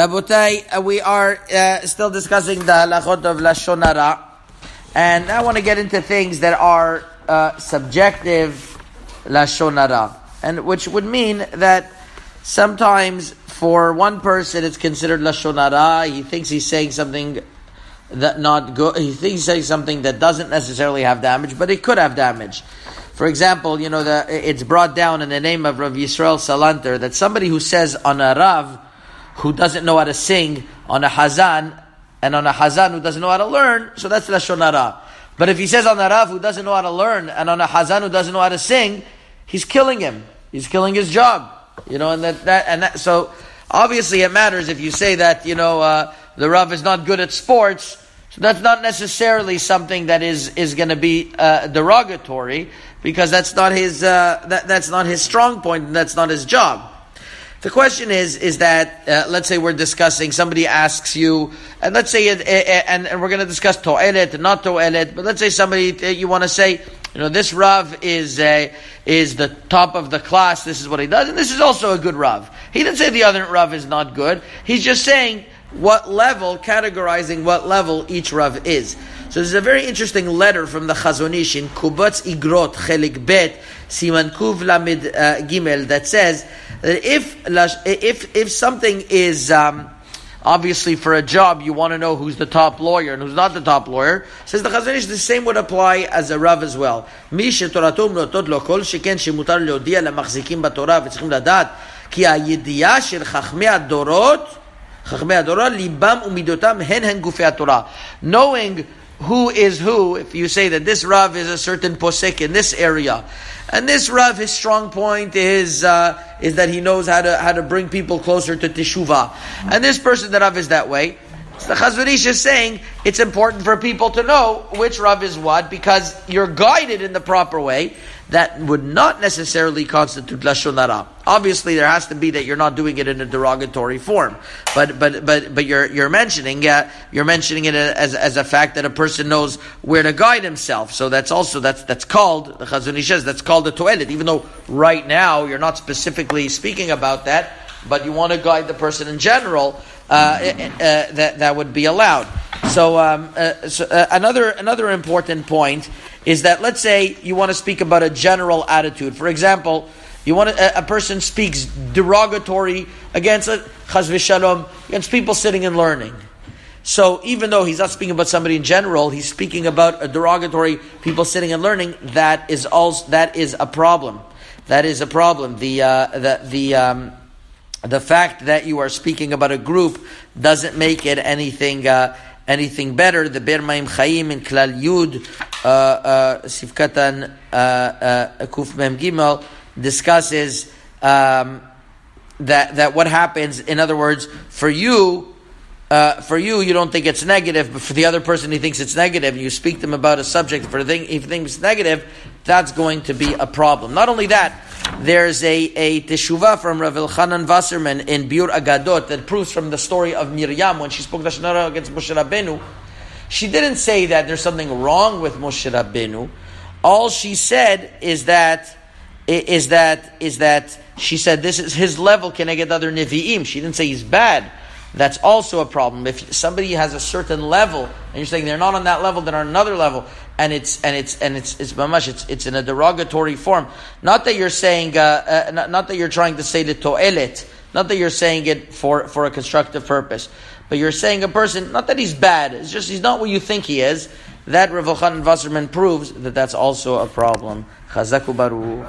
Rabotai, uh, we are uh, still discussing the halachot of Lashon Hara, and I want to get into things that are uh, subjective Lashon Hara, and which would mean that sometimes for one person it's considered Lashon Hara, he thinks he's saying something that not good, he thinks he's saying something that doesn't necessarily have damage, but it could have damage. For example, you know, the, it's brought down in the name of Rav Yisrael Salanter that somebody who says on a Rav, who doesn't know how to sing on a Hazan, and on a Hazan who doesn't know how to learn, so that's Lashon Hara. But if he says on a Rav who doesn't know how to learn, and on a Hazan who doesn't know how to sing, he's killing him. He's killing his job. You know, and that, that and that, so obviously it matters if you say that, you know, uh, the Rav is not good at sports, so that's not necessarily something that is, is going to be uh, derogatory, because that's not his, uh, that, that's not his strong point, and that's not his job. The question is, is that, uh, let's say we're discussing, somebody asks you, and let's say, it, and, and we're going to discuss to'elet and not to'elet, but let's say somebody, uh, you want to say, you know, this Rav is uh, is the top of the class, this is what he does, and this is also a good Rav. He didn't say the other Rav is not good, he's just saying what level, categorizing what level each Rav is. So this is a very interesting letter from the Chazon Ish in Kovetz Igrot Chelik Bet Siman Kuv Lamid uh, Gimel that says that if if if something is um, obviously for a job you want to know who's the top lawyer and who's not the top lawyer says the Chazon Ish, the same would apply as a Rav as well מי Toratum מלוטות לו Sheken שכן שמותר להודיע למחזיקים בתורה וצריכים לדעת כי הידיעה של חכמי Adorot. Knowing who is who, if you say that this Rav is a certain posek in this area, and this Rav, his strong point is uh, is that he knows how to how to bring people closer to teshuva, and this person that Rav is that way. So the Chazon Ish is saying it's important for people to know which Rav is what because you're guided in the proper way, that would not necessarily constitute lashon hara. Obviously, there has to be that you're not doing it in a derogatory form, but but but but you're you're mentioning uh, you're mentioning it as as a fact that a person knows where to guide himself. So that's also that's that's called the Chazon says that's called the to'elet. Even though right now you're not specifically speaking about that, but you want to guide the person in general. Uh, uh, that that would be allowed. So, um, uh, so uh, another another important point is that let's say you want to speak about a general attitude. For example, you want a, a, person speaks derogatory against uh, chas v'shalom against people sitting and learning. So even though he's not speaking about somebody in general, he's speaking about a derogatory people sitting and learning. That is also that is a problem. That is a problem. The uh, the the um, the fact that you are speaking about a group doesn't make it anything uh, anything better. The Be'er Mayim Chaim in Klal Yud uh, uh, Sifkatan uh, Kuf Mem Gimel discusses um, that that what happens. In other words, for you. Uh, for you, you don't think it's negative, but for the other person, he thinks it's negative. You speak to them about a subject. For the thing, if he thinks it's negative, that's going to be a problem. Not only that, there's a, a teshuvah from Rav Elchanan Wasserman in Biur Agadot that proves from the story of Miriam when she spoke Lashon Hara against Moshe Rabbeinu. She didn't say that there's something wrong with Moshe Rabbeinu. All she said is that is that is that she said this is his level. Can I get other niviim? She didn't say he's bad. That's also a problem. If somebody has a certain level, and you're saying they're not on that level, they're on another level, and it's and it's and it's it's mamash, it's it's in a derogatory form. Not that you're saying, uh, uh, not, not, that you're trying to say the toelet, not that you're saying it for for a constructive purpose, but you're saying a person, not that he's bad, it's just he's not what you think he is. That Rav Wasserman proves that that's also a problem. Chazaku baru.